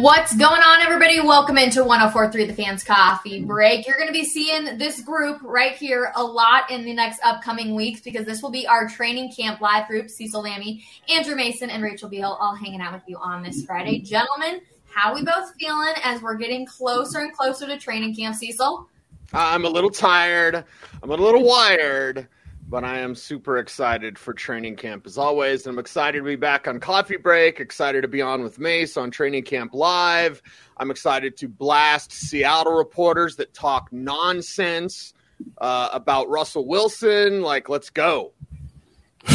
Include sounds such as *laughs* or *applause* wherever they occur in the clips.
What's going on, everybody? Welcome into 1043 The Fans Coffee Break. You're going to be seeing this group right here a lot in the next upcoming weeks because this will be our training camp live group. Cecil Lammey, Andrew Mason, and Rachel Beal all hanging out with you on this Friday. Gentlemen, how we both feeling as we're getting closer and closer to training camp, Cecil? Uh, I'm a little tired. I'm a little wired but I am super excited for training camp as always. I'm excited to be back on Coffee Break, excited to be on with Mase on Training Camp Live. I'm excited to blast Seattle reporters that talk nonsense uh, about Russell Wilson. Like, let's go.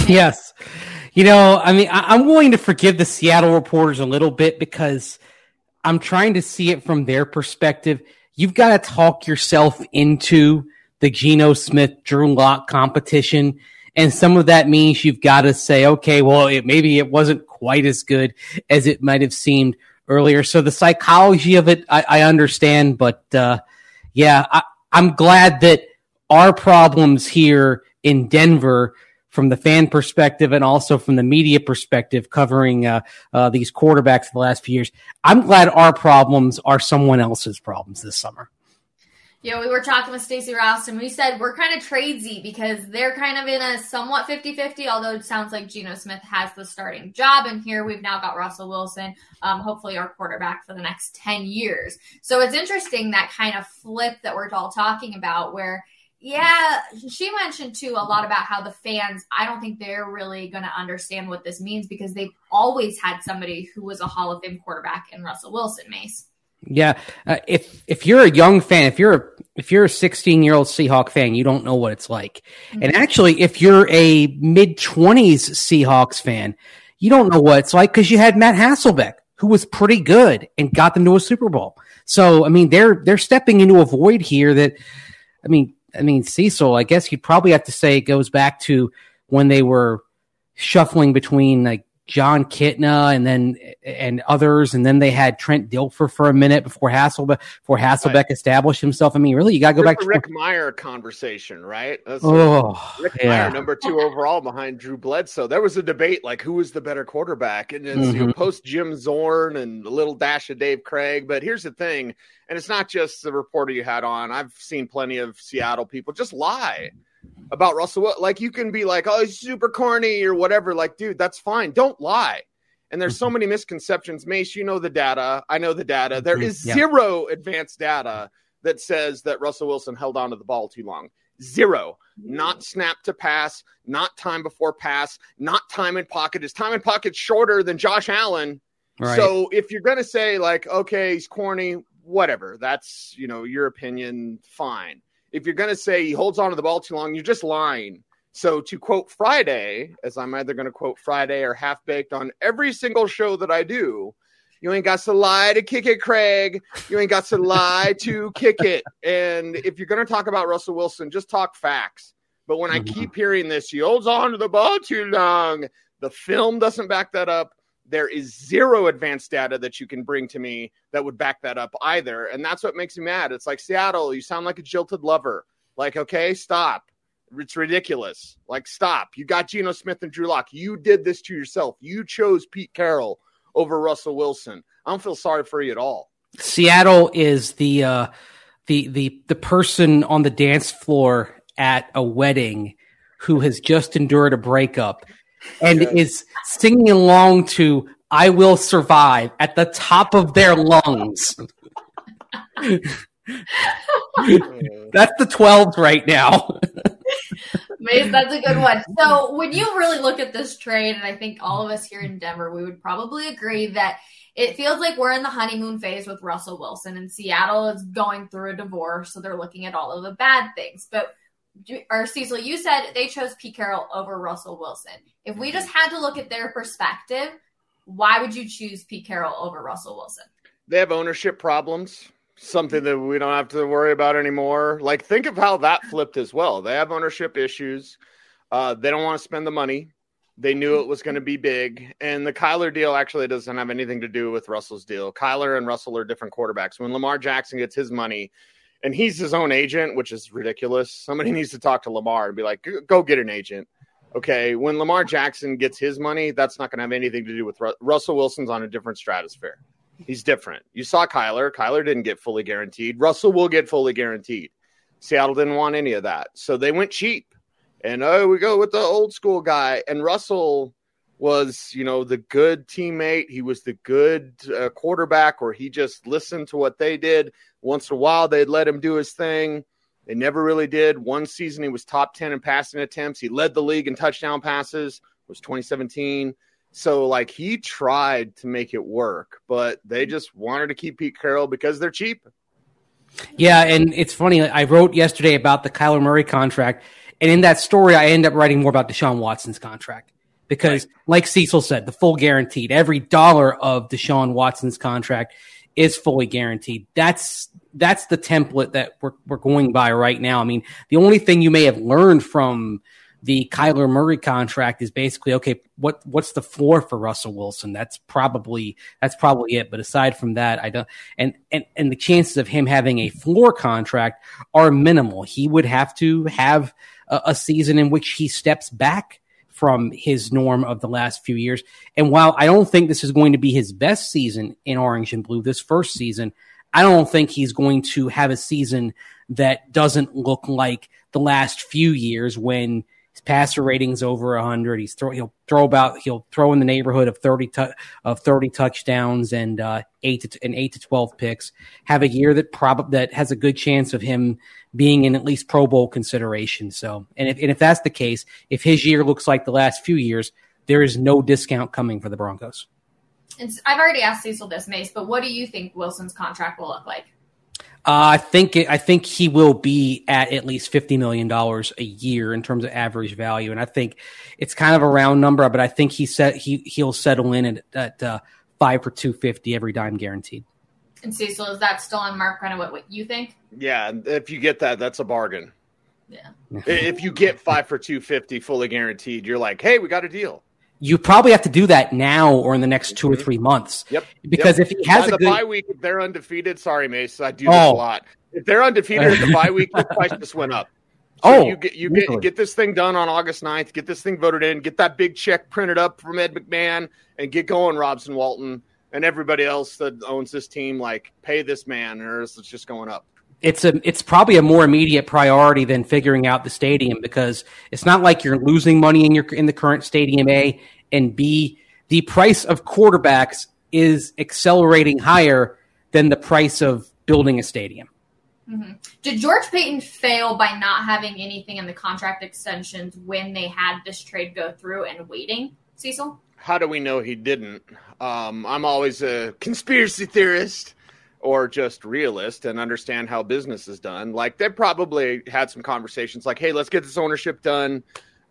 Yes. You know, I mean, I- I'm willing to forgive the Seattle reporters a little bit because I'm trying to see it from their perspective. You've got to talk yourself into the Geno Smith Drew Lock competition. And some of that means you've got to say, okay, well, it, maybe it wasn't quite as good as it might have seemed earlier. So the psychology of it, I, I understand. But uh, yeah, I, I'm glad that our problems here in Denver, from the fan perspective and also from the media perspective, covering uh, uh, these quarterbacks the last few years, I'm glad our problems are someone else's problems this summer. Yeah, we were talking with Stacey Ross and we said we're kind of tradesy because they're kind of in a somewhat 50-50, although it sounds like Geno Smith has the starting job. And here we've now got Russell Wilson, um, hopefully our quarterback for the next 10 years. So it's interesting that kind of flip that we're all talking about where yeah, she mentioned too a lot about how the fans, I don't think they're really going to understand what this means because they've always had somebody who was a Hall of Fame quarterback in Russell Wilson, Mase. Yeah, uh, if if you're a young fan, if you're a, if you're a 16 year old Seahawk fan, you don't know what it's like. Mm-hmm. And actually, if you're a mid 20s Seahawks fan, you don't know what it's like because you had Matt Hasselbeck, who was pretty good and got them to a Super Bowl. So, I mean, they're they're stepping into a void here that, I mean, I mean, Cecil, I guess you'd probably have to say it goes back to when they were shuffling between like Jon Kitna and then and others, and then they had Trent Dilfer for a minute before Hasselbeck before Hasselbeck right. established himself. I mean, really, you got to go back to Rick Mirer conversation, right? That's oh, Rick yeah. Mirer, number two overall behind Drew Bledsoe. There was a debate like who was the better quarterback, and it's mm-hmm. you know, post Jim Zorn and a little dash of Dave Krieg. But here's the thing, and it's not just the reporter you had on. I've seen plenty of Seattle people just lie about Russell. Like you can be like, oh, he's super corny or whatever. Like, dude, that's fine. Don't lie. And there's so mm-hmm. many misconceptions. Mase, you know the data. I know the data. There mm-hmm. yeah. zero advanced data that says that Russell Wilson held on to the ball too long. Zero. Not snap to pass, not time before pass, not time in pocket. His time in pocket shorter than Josh Allen. Right. So if you're going to say like, okay, he's corny, whatever, that's, you know, your opinion, fine if you're going to say he holds on to the ball too long, you're just lying. So to quote Friday, as I'm either going to quote Friday or half baked on every single show that I do, you ain't got to lie to kick it, Craig. You ain't got to lie to kick it. And if you're going to talk about Russell Wilson, just talk facts. But when I mm-hmm. keep hearing this, he holds on to the ball too long. The film doesn't back that up. There is zero advanced data that you can bring to me that would back that up either. And that's what makes me mad. It's like Seattle, you sound like a jilted lover. Like, okay, stop. It's ridiculous. Like, stop. You got Geno Smith and Drew Lock. You did this to yourself. You chose Pete Carroll over Russell Wilson. I don't feel sorry for you at all. Seattle is the uh, the the the person on the dance floor at a wedding who has just endured a breakup and yes. is singing along to I Will Survive at the top of their lungs. *laughs* that's the 12s right now. *laughs* Mase, that's a good one. So, when you really look at this trade, and I think all of us here in Denver, we would probably agree that it feels like we're in the honeymoon phase with Russell Wilson, and Seattle is going through a divorce, so they're looking at all of the bad things. But or Cecil, you said they chose Pete Carroll over Russell Wilson. If we just had to look at their perspective, why would you choose Pete Carroll over Russell Wilson? They have ownership problems, something that we don't have to worry about anymore. Like, think of how that flipped as well. They have ownership issues. Uh, they don't want to spend the money. They knew it was going to be big. And the Kyler deal actually doesn't have anything to do with Russell's deal. Kyler and Russell are different quarterbacks. When Lamar Jackson gets his money, and he's his own agent, which is ridiculous. Somebody *laughs* needs to talk to Lamar and be like, go get an agent. Okay. When Lamar Jackson gets his money, that's not going to have anything to do with Ru- Russell Wilson's on a different stratosphere. He's different. You saw Kyler. Kyler didn't get fully guaranteed. Russell will get fully guaranteed. Seattle didn't want any of that. So they went cheap. And oh, we go with the old school guy. And Russell was, you know, the good teammate. He was the good uh, quarterback, where he just listened to what they did. Once in a while, they'd let him do his thing. They never really did. One season, he was top 10 in passing attempts. He led the league in touchdown passes, it was 2017. So, like, he tried to make it work, but they just wanted to keep Pete Carroll because they're cheap. Yeah, and it's funny. I wrote yesterday about the Kyler Murray contract, and in that story, I end up writing more about Deshaun Watson's contract because, right. like Cecil said, the full guaranteed. Every dollar of Deshaun Watson's contract is fully guaranteed. That's that's the template that we're we're going by right now. I mean, the only thing you may have learned from the Kyler Murray contract is basically okay. What what's the floor for Russell Wilson? That's probably that's probably it. But aside from that, I don't. And and and the chances of him having a floor contract are minimal. He would have to have a, a season in which he steps back from his norm of the last few years. And while I don't think this is going to be his best season in orange and blue this first season, I don't think he's going to have a season that doesn't look like the last few years when his passer ratings over 100 he's throw he'll throw about he'll throw in the neighborhood of 30 tu- of 30 touchdowns and uh 8 to and 8 to 12 picks have a year that prob that has a good chance of him being in at least pro bowl consideration so and if and if that's the case if his year looks like the last few years there is no discount coming for the Broncos and I've already asked Cecil this, Mase, but what do you think Wilson's contract will look like? Uh, I think it, I think he will be at at least fifty million dollars a year in terms of average value, and I think it's kind of a round number, but I think he set he he'll settle in at, at uh, five for two fifty every dime guaranteed. And Cecil, is that still on mark? Kind of what, what you think? Yeah, if you get that, that's a bargain. Yeah. *laughs* if you get five for two fifty fully guaranteed, you're like, hey, we got a deal you probably have to do that now or in the next two or mm-hmm. three months. Yep. Because yep. if he has By a the good bye week, if they're undefeated, sorry, Mase, I do this oh. a lot. If they're undefeated at the bye week, the price *laughs* just went up. So oh, you get you get get this thing done on August 9th, get this thing voted in, get that big check printed up from Ed McMahon, and get going, Robson Walton and everybody else that owns this team. Like, pay this man, or it's just going up it's a it's probably a more immediate priority than figuring out the stadium because it's not like you're losing money in your in the current stadium A and B the price of quarterbacks is accelerating higher than the price of building a stadium. Mm-hmm. Did George Paton fail by not having anything in the contract extensions when they had this trade go through and waiting, Cecil? How do we know he didn't? Um, I'm always a conspiracy theorist or just realist and understand how business is done. Like they probably had some conversations like, hey, let's get this ownership done.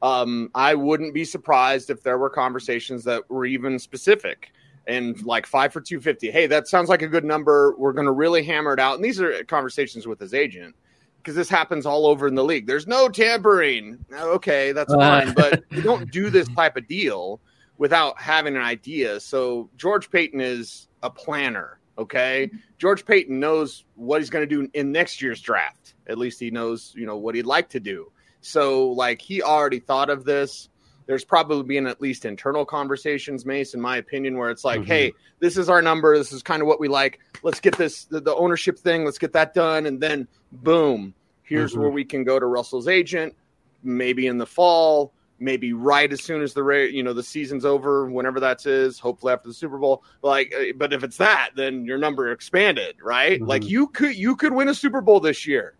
Um, I wouldn't be surprised if there were conversations that were even specific and like five for 250. Hey, that sounds like a good number. We're going to really hammer it out. And these are conversations with his agent because this happens all over in the league. There's no tampering. Okay, that's uh. fine. but *laughs* you don't do this type of deal without having an idea. So George Paton is a planner Okay. George Paton knows what he's going to do in next year's draft. At least he knows, you know, what he'd like to do. So, like, he already thought of this. There's probably been at least internal conversations, Mase, in my opinion, where it's like, mm-hmm. hey, this is our number. This is kind of what we like. Let's get this, the, the ownership thing, let's get that done. And then, boom, here's mm-hmm. where we can go to Russell's agent, maybe in the fall maybe right as soon as the you know the season's over, whenever that is, hopefully after the Super Bowl. Like, uh, but if it's that, then your number expanded, right? Mm-hmm. Like you could you could win a Super Bowl this year.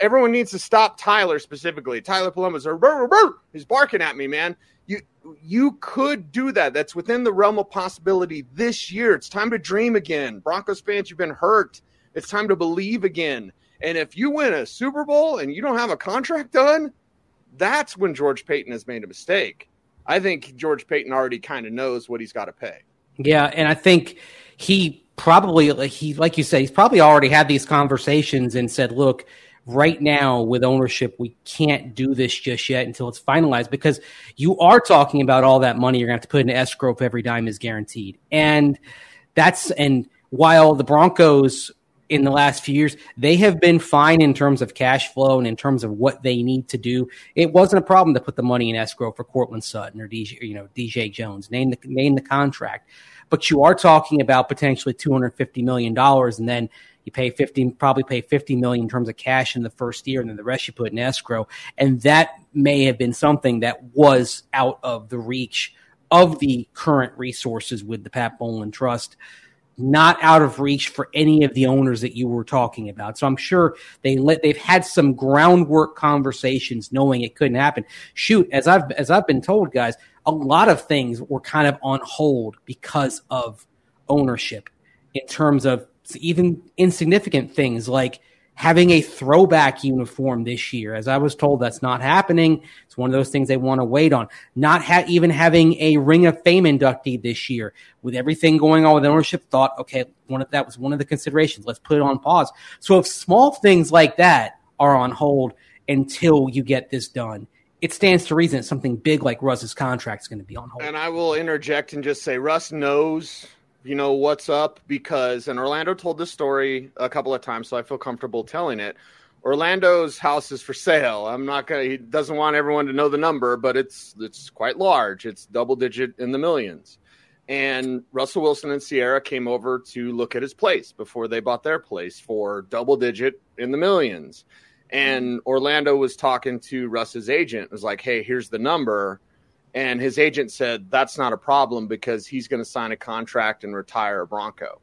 Everyone needs to stop Tyler specifically. Tyler Palomas he's barking at me, man. You you could do that. That's within the realm of possibility this year. It's time to dream again. Broncos fans, you've been hurt. It's time to believe again. And if you win a Super Bowl and you don't have a contract done, that's when George Paton has made a mistake. I think George Paton already kind of knows what he's got to pay. Yeah, and I think he probably he like you said he's probably already had these conversations and said, "Look, right now with ownership, we can't do this just yet until it's finalized because you are talking about all that money you're going to have to put in escrow if every dime is guaranteed." And that's and while the Broncos in the last few years, they have been fine in terms of cash flow and in terms of what they need to do. It wasn't a problem to put the money in escrow for Courtland Sutton or DJ, you know, DJ Jones. Name the name the contract. but you are talking about potentially $250 million. And then you pay 50, probably pay 50 million in terms of cash in the first year, and then the rest you put in escrow. And that may have been something that was out of the reach of the current resources with the Pat Bowlen Trust not out of reach for any of the owners that you were talking about. So I'm sure they let they've had some groundwork conversations knowing it couldn't happen. Shoot, as I've as I've been told, guys, a lot of things were kind of on hold because of ownership in terms of even insignificant things like having a throwback uniform this year. As I was told, that's not happening. It's one of those things they want to wait on. Not ha- even having a Ring of Fame inductee this year, with everything going on with ownership. Thought, okay, one of, that was one of the considerations. Let's put it on pause. So if small things like that are on hold until you get this done, it stands to reason that something big like Russ's contract is going to be on hold. And I will interject and just say Russ knows you know what's up because and Orlando told this story a couple of times, so I feel comfortable telling it. Orlando's house is for sale. I'm not gonna. He doesn't want everyone to know the number, but it's it's quite large. It's double digit in the millions. And Russell Wilson and Ciara came over to look at his place before they bought their place for double digit in the millions. And Orlando was talking to Russ's agent. It was like, "Hey, here's the number." And his agent said that's not a problem because he's going to sign a contract and retire a Bronco.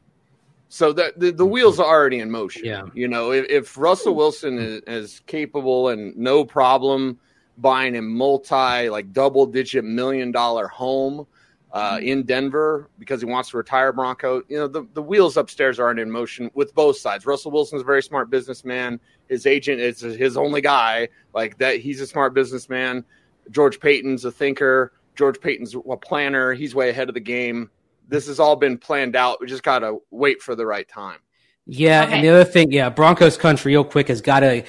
So the, the, the wheels are already in motion. Yeah. You know, if, if Russell Wilson is, is capable and no problem buying a multi, like double digit million dollar home uh, in Denver because he wants to retire Bronco, you know, the, the wheels upstairs aren't in motion with both sides. Russell Wilson's a very smart businessman. His agent is his only guy. Like that, he's a smart businessman. George Paton's a thinker. George Paton's a planner. He's way ahead of the game. This has all been planned out. We just got to wait for the right time. Yeah, okay. and the other thing, yeah, Broncos country, real quick, has got to.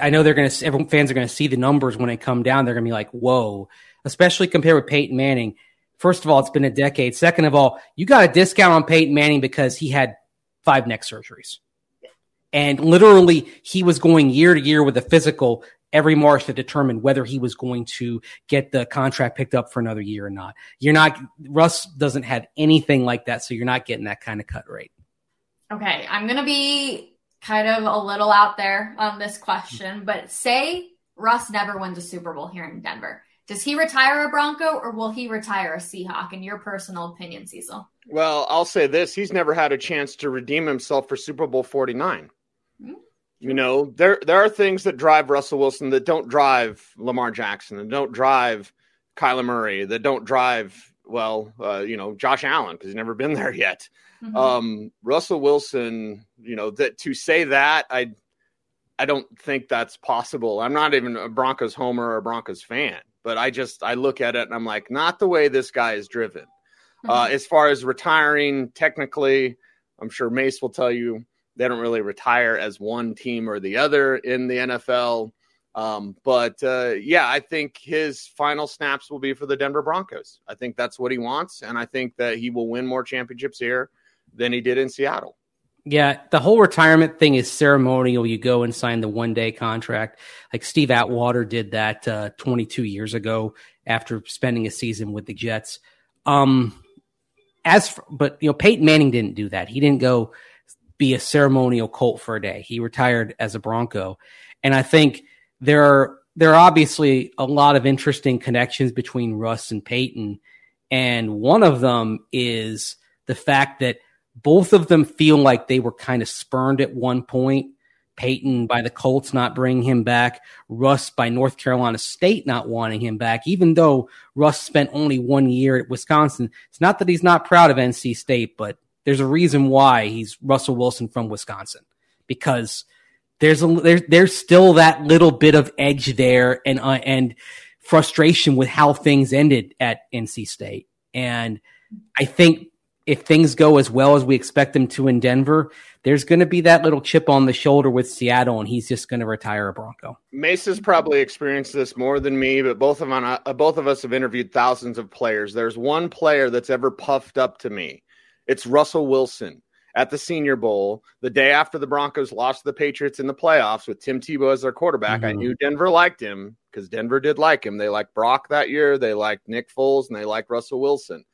I know they're going to. Everyone fans are going to see the numbers when they come down. They're going to be like, "Whoa!" Especially compared with Peyton Manning. First of all, it's been a decade. Second of all, you got a discount on Peyton Manning because he had five neck surgeries. And literally, he was going year to year with a physical every March to determine whether he was going to get the contract picked up for another year or not. You're not, Russ doesn't have anything like that, so you're not getting that kind of cut rate. Okay, I'm going to be kind of a little out there on this question, but say Russ never wins a Super Bowl here in Denver. Does he retire a Bronco or will he retire a Seahawk? In your personal opinion, Cecil? Well, I'll say this: he's never had a chance to redeem himself for Super Bowl forty nine. Mm-hmm. You know, there there are things that drive Russell Wilson that don't drive Lamar Jackson, that don't drive Kyler Murray, that don't drive well, uh, you know, Josh Allen because he's never been *laughs* there yet. Mm-hmm. Um, Russell Wilson, you know, that to say that I I don't think that's possible. I'm not even a Broncos homer or a Broncos fan, but I just I look at it and I'm like, not the way this guy is driven. Mm-hmm. Uh, as far as retiring, technically, I'm sure Mase will tell you they don't really retire as one team or the other in the NFL. Um, but uh, yeah, I think his final snaps will be for the Denver Broncos. I think that's what he wants, and I think that he will win more championships here than he did in Seattle. Yeah, the whole retirement thing is ceremonial. You go and sign the one day contract. Like Steve Atwater did that uh, 22 years ago after spending a season with the Jets. Um, as for, but you know, Peyton Manning didn't do that. He didn't go be a ceremonial Colt for a day. He retired as a Bronco. And I think there are there are obviously a lot of interesting connections between Russ and Peyton. And one of them is the fact that both of them feel like they were kind of spurned at one point. Peyton by the Colts not bringing him back, Russ by North Carolina State not wanting him back, even though Russ spent only one year at Wisconsin. It's not that he's not proud of NC State, but there's a reason why he's Russell Wilson from Wisconsin because there's a there's there's still that little bit of edge there and uh, and frustration with how things ended at NC State. And I think if things go as well as we expect them to in Denver, there's going to be that little chip on the shoulder with Seattle, and he's just going to retire a Bronco. Mase's probably experienced this more than me, but both of, on, uh, both of us have interviewed thousands of players. There's one player that's ever puffed up to me it's Russell Wilson at the Senior Bowl the day after the Broncos lost to the Patriots in the playoffs with Tim Tebow as their quarterback. Mm-hmm. I knew Denver liked him because Denver did like him. They liked Brock that year, they liked Nick Foles, and they liked Russell Wilson.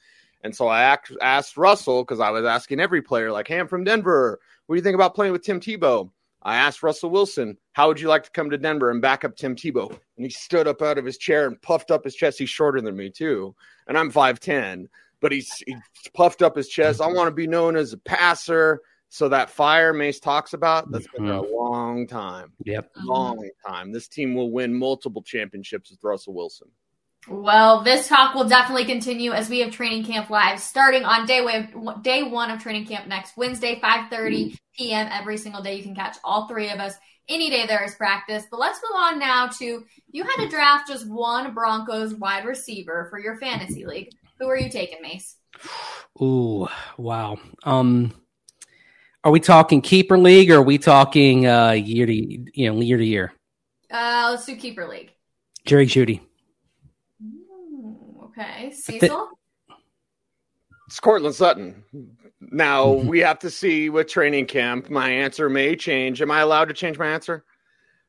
And so I asked Russell because I was asking every player, like, "Hey, I'm from Denver. What do you think about playing with Tim Tebow?" I asked Russell Wilson, "How would you like to come to Denver and back up Tim Tebow?" And he stood up out of his chair and puffed up his chest. He's shorter than me too, and I'm five ten, but he's he puffed up his chest. I want to be known as a passer. So that fire Mase talks about, that's been a mm-hmm. long time. Yep. Long time. This team will win multiple championships with Russell Wilson. Well, this talk will definitely continue as we have training camp live starting on day way, day one of training camp next Wednesday, 5:30 p.m. every single day. You can catch all three of us any day there is practice. But let's move on now to you had to draft just one Broncos wide receiver for your fantasy league. Who are you taking, Mase? Ooh, wow. Um, are we talking keeper league or are we talking uh, year to you know year to year? Uh, let's do keeper league. Jerry Jeudy. okay, Cecil. It's Courtland Sutton. Now we have to see with training camp. My answer may change. Am I allowed to change my answer?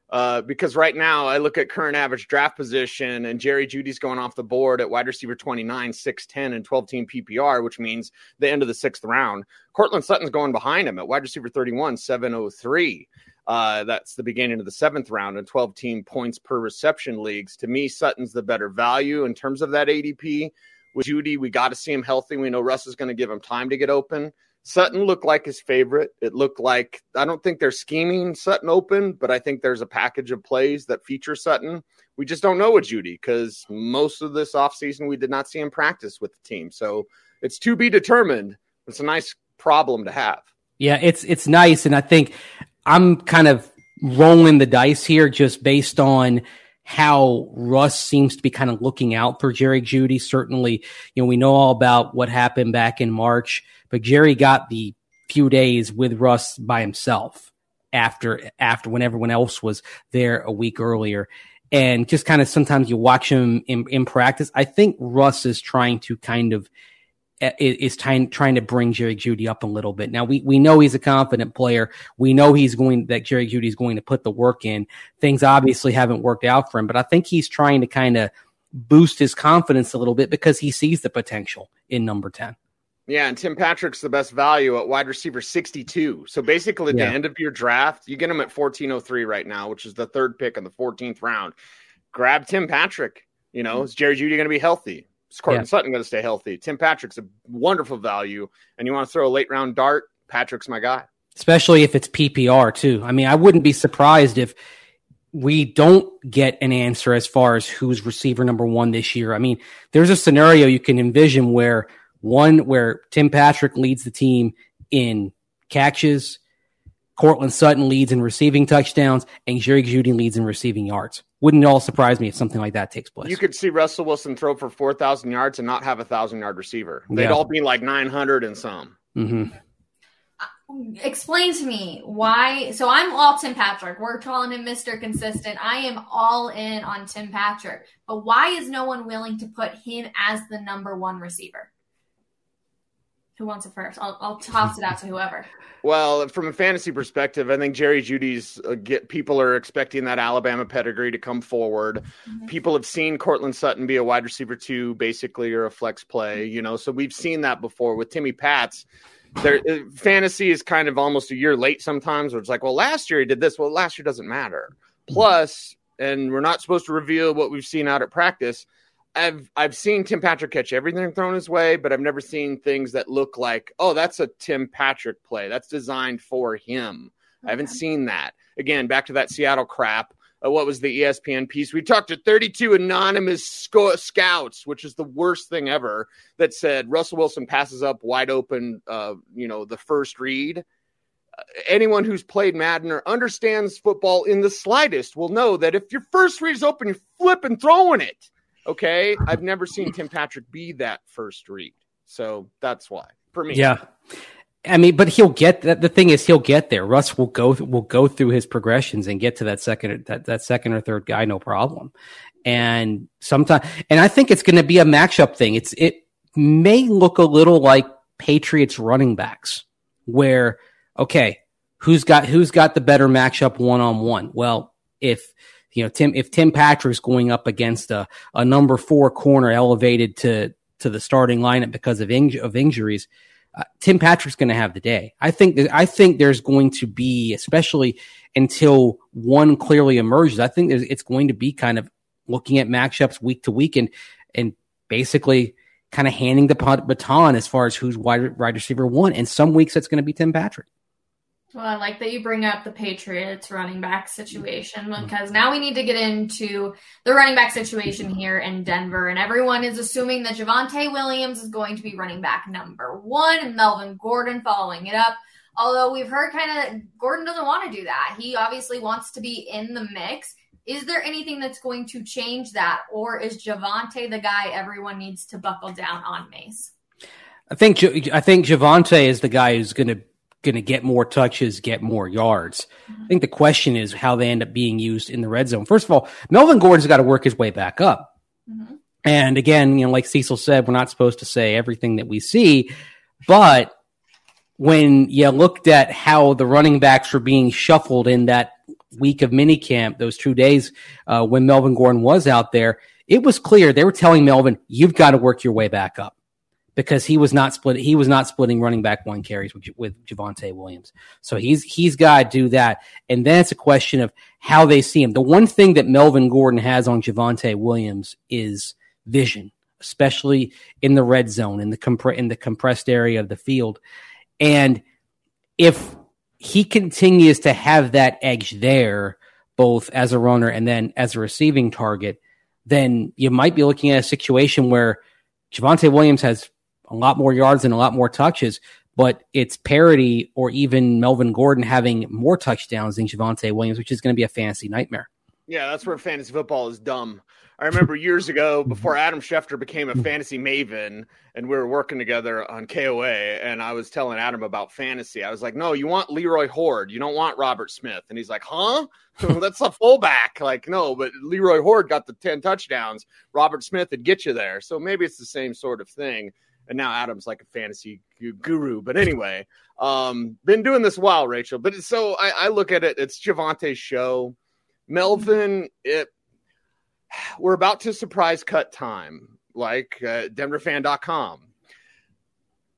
Uh, because right now I look at current average draft position and Jerry Jeudy's going off the board at wide receiver 29, 6'10, and 12 team PPR, which means the end of the sixth round. Courtland Sutton's going behind him at wide receiver 31, 703. Uh, that's the beginning of the seventh round and 12 team points per reception leagues. To me, Sutton's the better value in terms of that ADP. With Jeudy, we got to see him healthy. We know Russ is going to give him time to get open. Sutton looked like his favorite. It looked like I don't think they're scheming Sutton open, but I think there's a package of plays that feature Sutton. We just don't know with Jeudy because most of this offseason we did not see him practice with the team. So it's to be determined. It's a nice problem to have. Yeah, it's it's nice, and I think I'm kind of rolling the dice here just based on how Russ seems to be kind of looking out for Jerry Jeudy. Certainly, you know, we know all about what happened back in March but Jerry got the few days with Russ by himself after after when everyone else was there a week earlier. And just kind of sometimes you watch him in, in practice. I think Russ is trying to kind of Uh, is trying trying to bring Jerry Jeudy up a little bit. Now we we know he's a confident player. We know he's going that Jerry Jeudy is going to put the work in. Things obviously haven't worked out for him, but I think he's trying to kind of boost his confidence a little bit because he sees the potential in number 10. Yeah, and Tim Patrick's the best value at wide receiver 62. So basically, at yeah. the end of your draft, you get him at 1403 right now, which is the third pick in the 14th round. Grab Tim Patrick. You know, hmm. is Jerry Jeudy going to be healthy? Is Courtland yeah. Sutton going to stay healthy? Tim Patrick's a wonderful value. And you want to throw a late round dart? Patrick's my guy. Especially if it's PPR, too. I mean, I wouldn't be surprised if we don't get an answer as far as who's receiver number one this year. I mean, there's a scenario you can envision where one where Tim Patrick leads the team in catches, Courtland Sutton leads in receiving touchdowns, and Jerry Jeudy leads in receiving yards. Wouldn't it all surprise me if something like that takes place? You could see Russell Wilson throw for 4,000 yards and not have a 1,000 yard receiver. They'd yeah. all be like 900 and some. Mm-hmm. Explain to me why. So I'm all Tim Patrick. We're calling him Mr. Consistent. I am all in on Tim Patrick. But why is no one willing to put him as the number one receiver? Who wants it first? I'll, I'll toss it out to whoever. Well, from a fantasy perspective, I think Jerry Jeudy's uh, get people are expecting that Alabama pedigree to come forward. Mm-hmm. People have seen Courtland Sutton be a wide receiver two, basically, or a flex play. You know, so we've seen that before with Timmy Pats. There, uh, fantasy is kind of almost a year late sometimes. Where it's like, well, last year he did this. Well, last year doesn't matter. Mm-hmm. Plus, and we're not supposed to reveal what we've seen out at practice. I've I've seen Tim Patrick catch everything thrown his way, but I've never seen things that look like, oh, that's a Tim Patrick play. That's designed for him. Okay. I haven't seen that. Again, back to that Seattle crap. Uh, what was the ESPN piece? We talked to 32 anonymous sc- scouts, which is the worst thing ever. That said Russell Wilson passes up wide open. Uh, you know, the first read. Uh, anyone who's played Madden or understands football in the slightest will know that if your first read is open, you're flipping throwing it. Okay, I've never seen Tim Patrick be that first read, so that's why for me. Yeah, I mean, but he'll get that. The thing is, he'll get there. Russ will go will go through his progressions and get to that second that that second or third guy, no problem. And sometimes, and I think it's going to be a matchup thing. It's it may look a little like Patriots running backs, where okay, who's got who's got the better matchup one on one? Well, if you know, Tim, if Tim Patrick's going up against a, a number four corner elevated to to the starting lineup because of in- of injuries, uh, Tim Patrick's going to have the day. I think I think there's going to be, especially until one clearly emerges. I think it's going to be kind of looking at matchups week to week and and basically kind of handing the baton as far as who's wide, wide receiver one. And some weeks it's going to be Tim Patrick. Well, I like that you bring up the Patriots running back situation mm-hmm. because now we need to get into the running back situation here in Denver. And everyone is assuming that Javonte Williams is going to be running back number one and Melvin Gordon following it up. Although we've heard kind of Gordon doesn't want to do that. He obviously wants to be in the mix. Is there anything that's going to change that? Or is Javonte the guy everyone needs to buckle down on Mase? I think I think Javonte is the guy who's going to going to get more touches, get more yards. Mm-hmm. I think the question is how they end up being used in the red zone. First of all, Melvin Gordon's got to work his way back up. Mm-hmm. And again, you know, like Cecil said, we're not supposed to say everything that we see, but when you looked at how the running backs were being shuffled in that week of minicamp, those two days uh, when Melvin Gordon was out there, it was clear they were telling Melvin, "You've got to work your way back up." Because he was not split. He was not splitting running back one carries with, with Javonte Williams. So he's he's got to do that, and then it's a question of how they see him. The one thing that Melvin Gordon has on Javonte Williams is vision, especially in the red zone in the compre- in the compressed area of the field, and if he continues to have that edge there, both as a runner and then as a receiving target, then you might be looking at a situation where Javonte Williams has a lot more yards and a lot more touches, but it's parity or even Melvin Gordon having more touchdowns than Javonte Williams, which is going to be a fantasy nightmare. Yeah, that's where fantasy football is dumb. I remember years ago *laughs* mm-hmm. before Adam Schefter became a mm-hmm. fantasy maven and we were working together on KOA and I was telling Adam about fantasy. I was like, no, you want Leroy Hoard. You don't want Robert Smith. And he's like, huh? *laughs* That's a fullback. Like, no, but Leroy Hoard got the 10 touchdowns. Robert Smith would get you there. So maybe it's the same sort of thing and now Adam's like a fantasy guru. But anyway, um, been doing this while, Rachel. But so I, I look at it. It's Javonte's show. Melvin, it we're about to surprise cut time, like uh, DenverFan.com.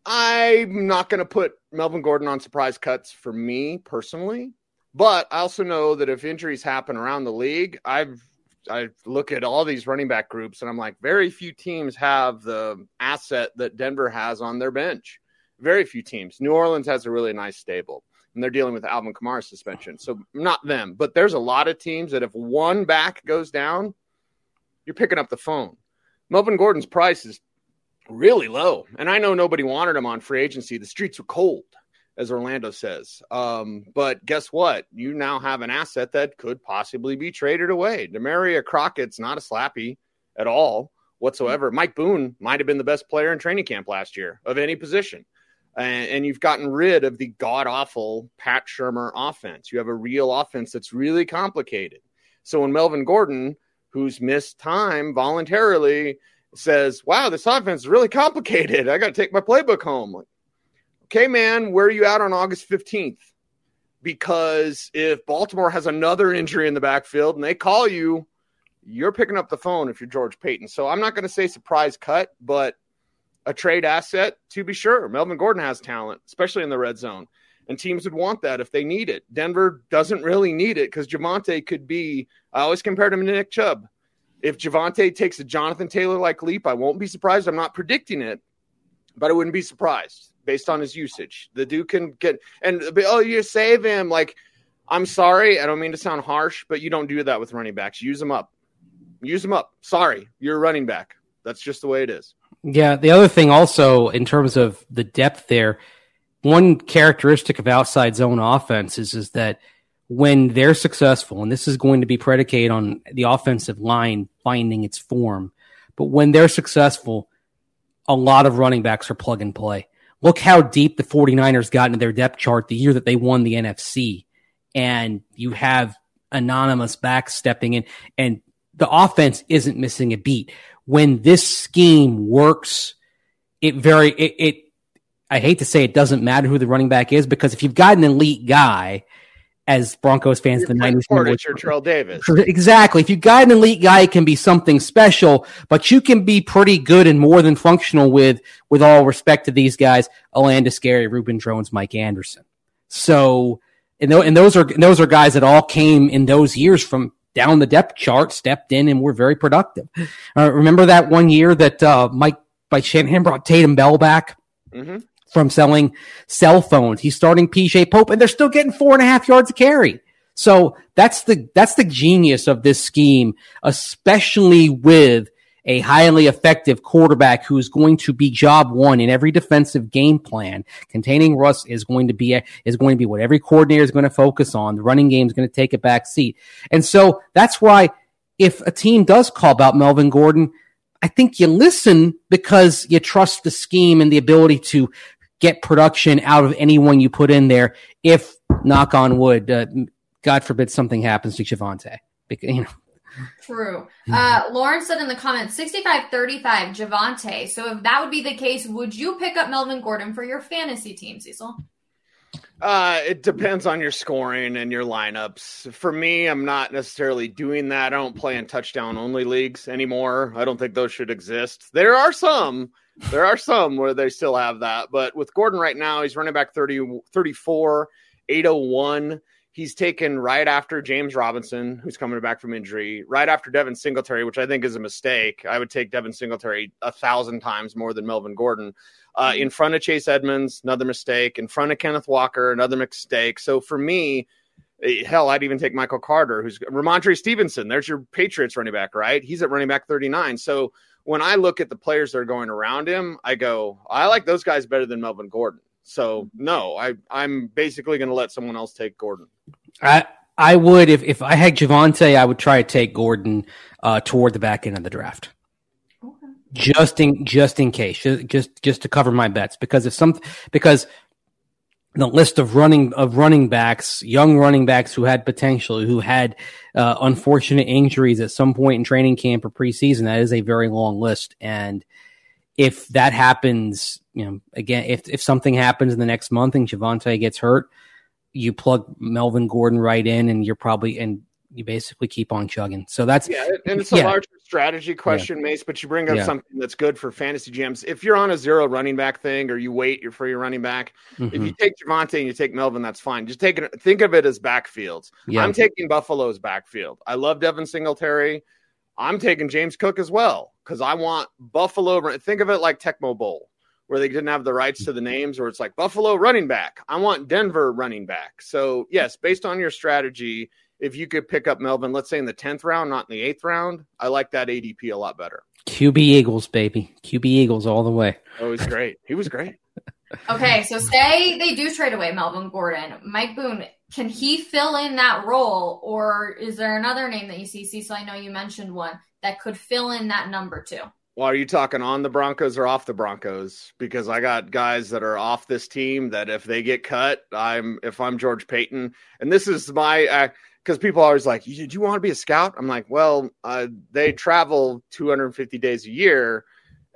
I'm not going to put Melvin Gordon on surprise cuts for me personally, but I also know that if injuries happen around the league, I've I look at all these running back groups and I'm like, very few teams have the asset that Denver has on their bench. Very few teams. New Orleans has a really nice stable, and they're dealing with Alvin Kamara suspension. So not them, but there's a lot of teams that if one back goes down, you're picking up the phone. Melvin Gordon's price is really low, and I know nobody wanted him on free agency. The streets were cold as Orlando says. Um, but guess what? You now have an asset that could possibly be traded away. Damarea Crockett's not a slappy at all whatsoever. Mike Boone might have been the best player in training camp last year of any position. And, and you've gotten rid of the god awful Pat Shurmur offense. You have a real offense that's really complicated. So when Melvin Gordon, who's missed time voluntarily, says, Wow, this offense is really complicated. I got to take my playbook home. Like, okay, man, where are you at on August 15th? Because if Baltimore has another injury in the backfield and they call you, you're picking up the phone if you're George Paton. So I'm not going to say surprise cut, but a trade asset to be sure. Melvin Gordon has talent, especially in the red zone. And teams would want that if they need it. Denver doesn't really need it because Javonte could be, I always compared him to Nick Chubb. If Javonte takes a Jonathan Taylor like leap, I won't be surprised. I'm not predicting it, but I wouldn't be surprised based on his usage. The dude can get and oh, you save him. Like, I'm sorry, I don't mean to sound harsh, but you don't do that with running backs. Use them up. Use them up. Sorry, you're a running back. That's just the way it is. Yeah. The other thing, also, in terms of the depth there, one characteristic of outside zone offense is, is that when they're successful, and this is going to be predicated on the offensive line finding its form, but when they're successful, a lot of running backs are plug and play. Look how deep the 49ers got into their depth chart the year that they won the NFC. And you have anonymous backs stepping in, and the offense isn't missing a beat. When this scheme works, it very, it, it I hate to say it doesn't matter who the running back is because if you've got an elite guy as Broncos fans in the nineties. Portis or Terrell Davis. *laughs* Exactly. If you got an elite guy, it can be something special, but you can be pretty good and more than functional with, with all respect to these guys, Olandis Gary, Reuben Droughns, Mike Anderson. So, and, th- and those are, and those are guys that all came in those years from down the depth chart, stepped in and were very productive. Uh, remember that one year that, uh, Mike, by Shanahan brought Tatum Bell back? Mm-hmm from selling cell phones. He's starting PJ Pope and they're still getting four and a half yards a carry. So that's the, that's the genius of this scheme, especially with a highly effective quarterback who is going to be job one in every defensive game plan. Containing Russ is going to be a, is going to be what every coordinator is going to focus on. The running game is going to take a back seat. And so that's why if a team does call about Melvin Gordon, I think you listen because you trust the scheme and the ability to get production out of anyone you put in there. If knock on wood, uh, God forbid something happens to Javonte, you know. True. Uh, Lauren said in the comments 65 35 Javonte. So if that would be the case, would you pick up Melvin Gordon for your fantasy team, Cecil? Uh, it depends on your scoring and your lineups. For me, I'm not necessarily doing that. I don't play in touchdown only leagues anymore. I don't think those should exist. There are some, there are some where they still have that. But with Gordon right now, he's running back 30, 34, 801. He's taken right after James Robinson, who's coming back from injury, right after Devin Singletary, which I think is a mistake. I would take Devin Singletary a thousand times more than Melvin Gordon. Uh, in front of Chase Edmonds, another mistake. In front of Kenneth Walker, another mistake. So for me, eh, hell, I'd even take Michael Carter, who's Rhamondre Stevenson. There's your Patriots running back, right? He's at running back 39. So when I look at the players that are going around him, I go, I like those guys better than Melvin Gordon. So no, I I'm basically going to let someone else take Gordon. I I would if if I had Javonte, I would try to take Gordon uh, toward the back end of the draft. Okay. Just in just in case, just just to cover my bets, because if some because the list of running of running backs, young running backs who had potential, who had uh, unfortunate injuries at some point in training camp or preseason. That is a very long list, and if that happens, you know, again, if if something happens in the next month and Javonte gets hurt, you plug Melvin Gordon right in, and you're probably and you basically keep on chugging. So that's yeah, and it's a yeah. larger strategy question, yeah. Mase. But you bring up yeah. something that's good for fantasy GMs. If you're on a zero running back thing, or you wait for your running back, mm-hmm. if you take Javonte and you take Melvin, that's fine. Just take it. Think of it as backfields. I'm taking Buffalo's backfield. I love Devin Singletary. I'm taking James Cook as well because I want Buffalo. Think of it like Tecmo Bowl where they didn't have the rights to the names, where it's like Buffalo running back. I want Denver running back. So, yes, based on your strategy, if you could pick up Melvin, let's say in the 10th round, not in the eighth round, I like that ADP a lot better. QB Eagles, baby. QB Eagles all the way. Oh, he's great. He was great. *laughs* okay, so say they do trade away Melvin Gordon. Mike Boone, can he fill in that role, or is there another name that you see? Cecil, I know you mentioned one that could fill in that number too. Well, are you talking on the Broncos or off the Broncos? Because I got guys that are off this team that if they get cut, I'm if I'm George Paton, and this is my because people are always like, "Do you want to be a scout?" I'm like, "Well, uh, they travel 250 days a year."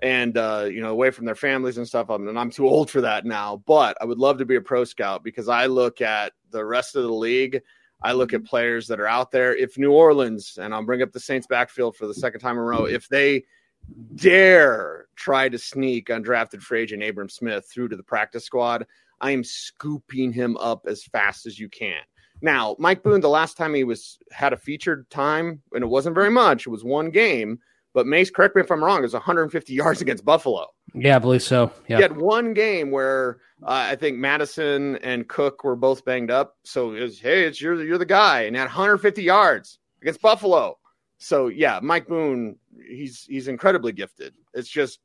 and uh, you know away from their families and stuff and i'm too old for that now but i would love to be a pro scout because i look at the rest of the league i look at players that are out there if new orleans and i'll bring up the saints backfield for the second time in a row if they dare try to sneak undrafted free agent Abram Smith through to the practice squad, I am scooping him up as fast as you can. Now, Mike Boone, the last time he was had a featured time, and it wasn't very much, it was one game. But Mase, correct me if I'm wrong, it was 150 yards *laughs* against Buffalo. Yeah, I believe so. Yeah. He had one game where uh, I think Mattison and Cook were both banged up. So it was, hey, it's you're you're the guy, and had 150 yards against Buffalo. So yeah, Mike Boone, he's he's incredibly gifted. It's just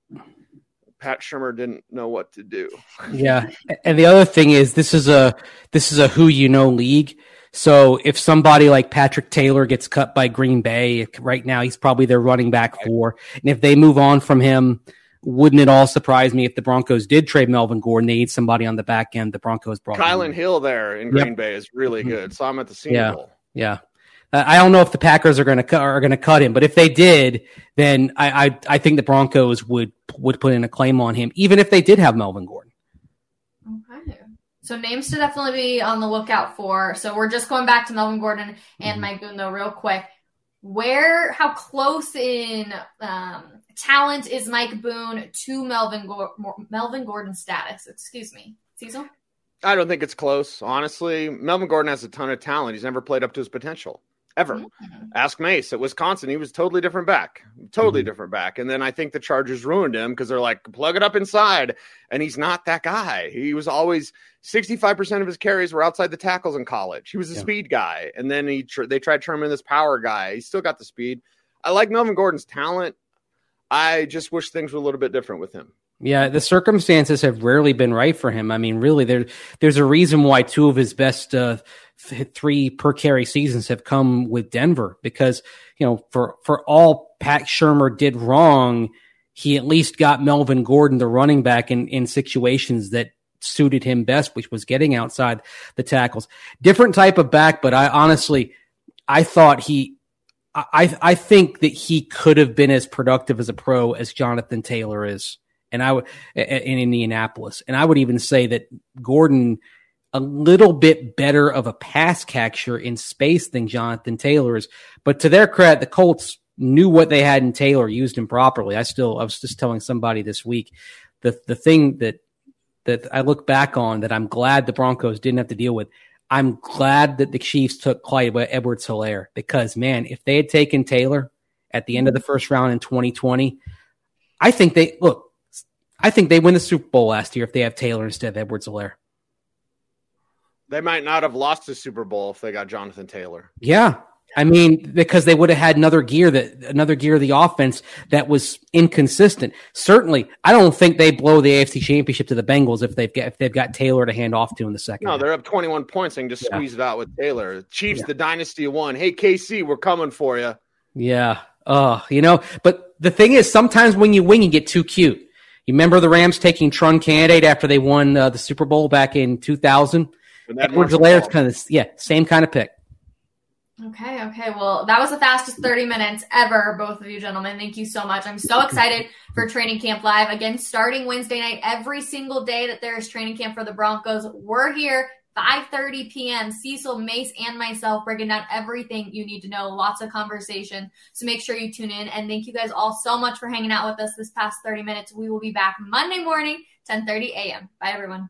Pat Shurmur didn't know what to do. *laughs* yeah, and the other thing is this is a this is a who you know league. So if somebody like Patrick Taylor gets cut by Green Bay right now, he's probably their running back four, and if they move on from him, wouldn't it all surprise me if the Broncos did trade Melvin Gordon? They need somebody on the back end. The Broncos brought Kylin Hill there in Green yep. Bay is really mm-hmm. good. So I'm at the Senior yeah. Bowl. Yeah. Uh, I don't know if the Packers are going to cut are going to cut him, but if they did, then I, I, I think the Broncos would would put in a claim on him, even if they did have Melvin Gordon. Okay. So names to definitely be on the lookout for. So we're just going back to Melvin Gordon and mm-hmm. Mike Boone though, real quick. Where, how close in um, talent is Mike Boone to Melvin Go- Melvin Gordon's status? Excuse me, Cecil. I don't think it's close, honestly. Melvin Gordon has a ton of talent. He's never played up to his potential ever. Mm-hmm. Ask Mase at Wisconsin. He was totally different back, totally mm-hmm. different back. And then I think the Chargers ruined him because they're like, plug it up inside. And he's not that guy. He was always 65% of his carries were outside the tackles in college. He was a yeah. speed guy. And then he tr- they tried to turn him this power guy. He still got the speed. I like Melvin Gordon's talent. I just wish things were a little bit different with him. Yeah, the circumstances have rarely been right for him. I mean, really, there there's a reason why two of his best uh, three per carry seasons have come with Denver because you know for for all Pat Shurmur did wrong, he at least got Melvin Gordon, the running back, in in situations that suited him best, which was getting outside the tackles. Different type of back, but I honestly, I thought he. I I think that he could have been as productive as a pro as Jonathan Taylor is, and I would in Indianapolis, and I would even say that Gordon a little bit better of a pass catcher in space than Jonathan Taylor is. But to their credit, the Colts knew what they had in Taylor, used him properly. I still, I was just telling somebody this week, the the thing that that I look back on that I'm glad the Broncos didn't have to deal with. I'm glad that the Chiefs took Clyde Edwards Helaire because man, if they had taken Taylor at the end of the first round in 2020, I think they look. I think they win the Super Bowl last year if they have Taylor instead of Edwards Helaire. They might not have lost the Super Bowl if they got Jonathan Taylor. Yeah. I mean, because they would have had another gear that another gear of the offense that was inconsistent. Certainly, I don't think they blow the AFC Championship to the Bengals if they've got if they've got Taylor to hand off to in the second. No, they're up twenty one points and just yeah. squeeze it out with Taylor. Chiefs, yeah. the dynasty one. Hey KC, we're coming for you. Yeah. Oh, you know, but the thing is, sometimes when you win, you get too cute. You remember the Rams taking Trung Canidate after they won uh, the Super Bowl back in two thousand? Edwards Helaire's kind of yeah, same kind of pick. Okay, okay. Well, that was the fastest 30 minutes ever, both of you gentlemen. Thank you so much. I'm so excited for Training Camp Live. Again, starting Wednesday night, every single day that there is training camp for the Broncos, we're here 5:30 p.m. Cecil, Mase, and myself breaking down everything you need to know. Lots of conversation. So make sure you tune in. And thank you guys all so much for hanging out with us this past 30 minutes. We will be back Monday morning, 10:30 a.m. Bye everyone.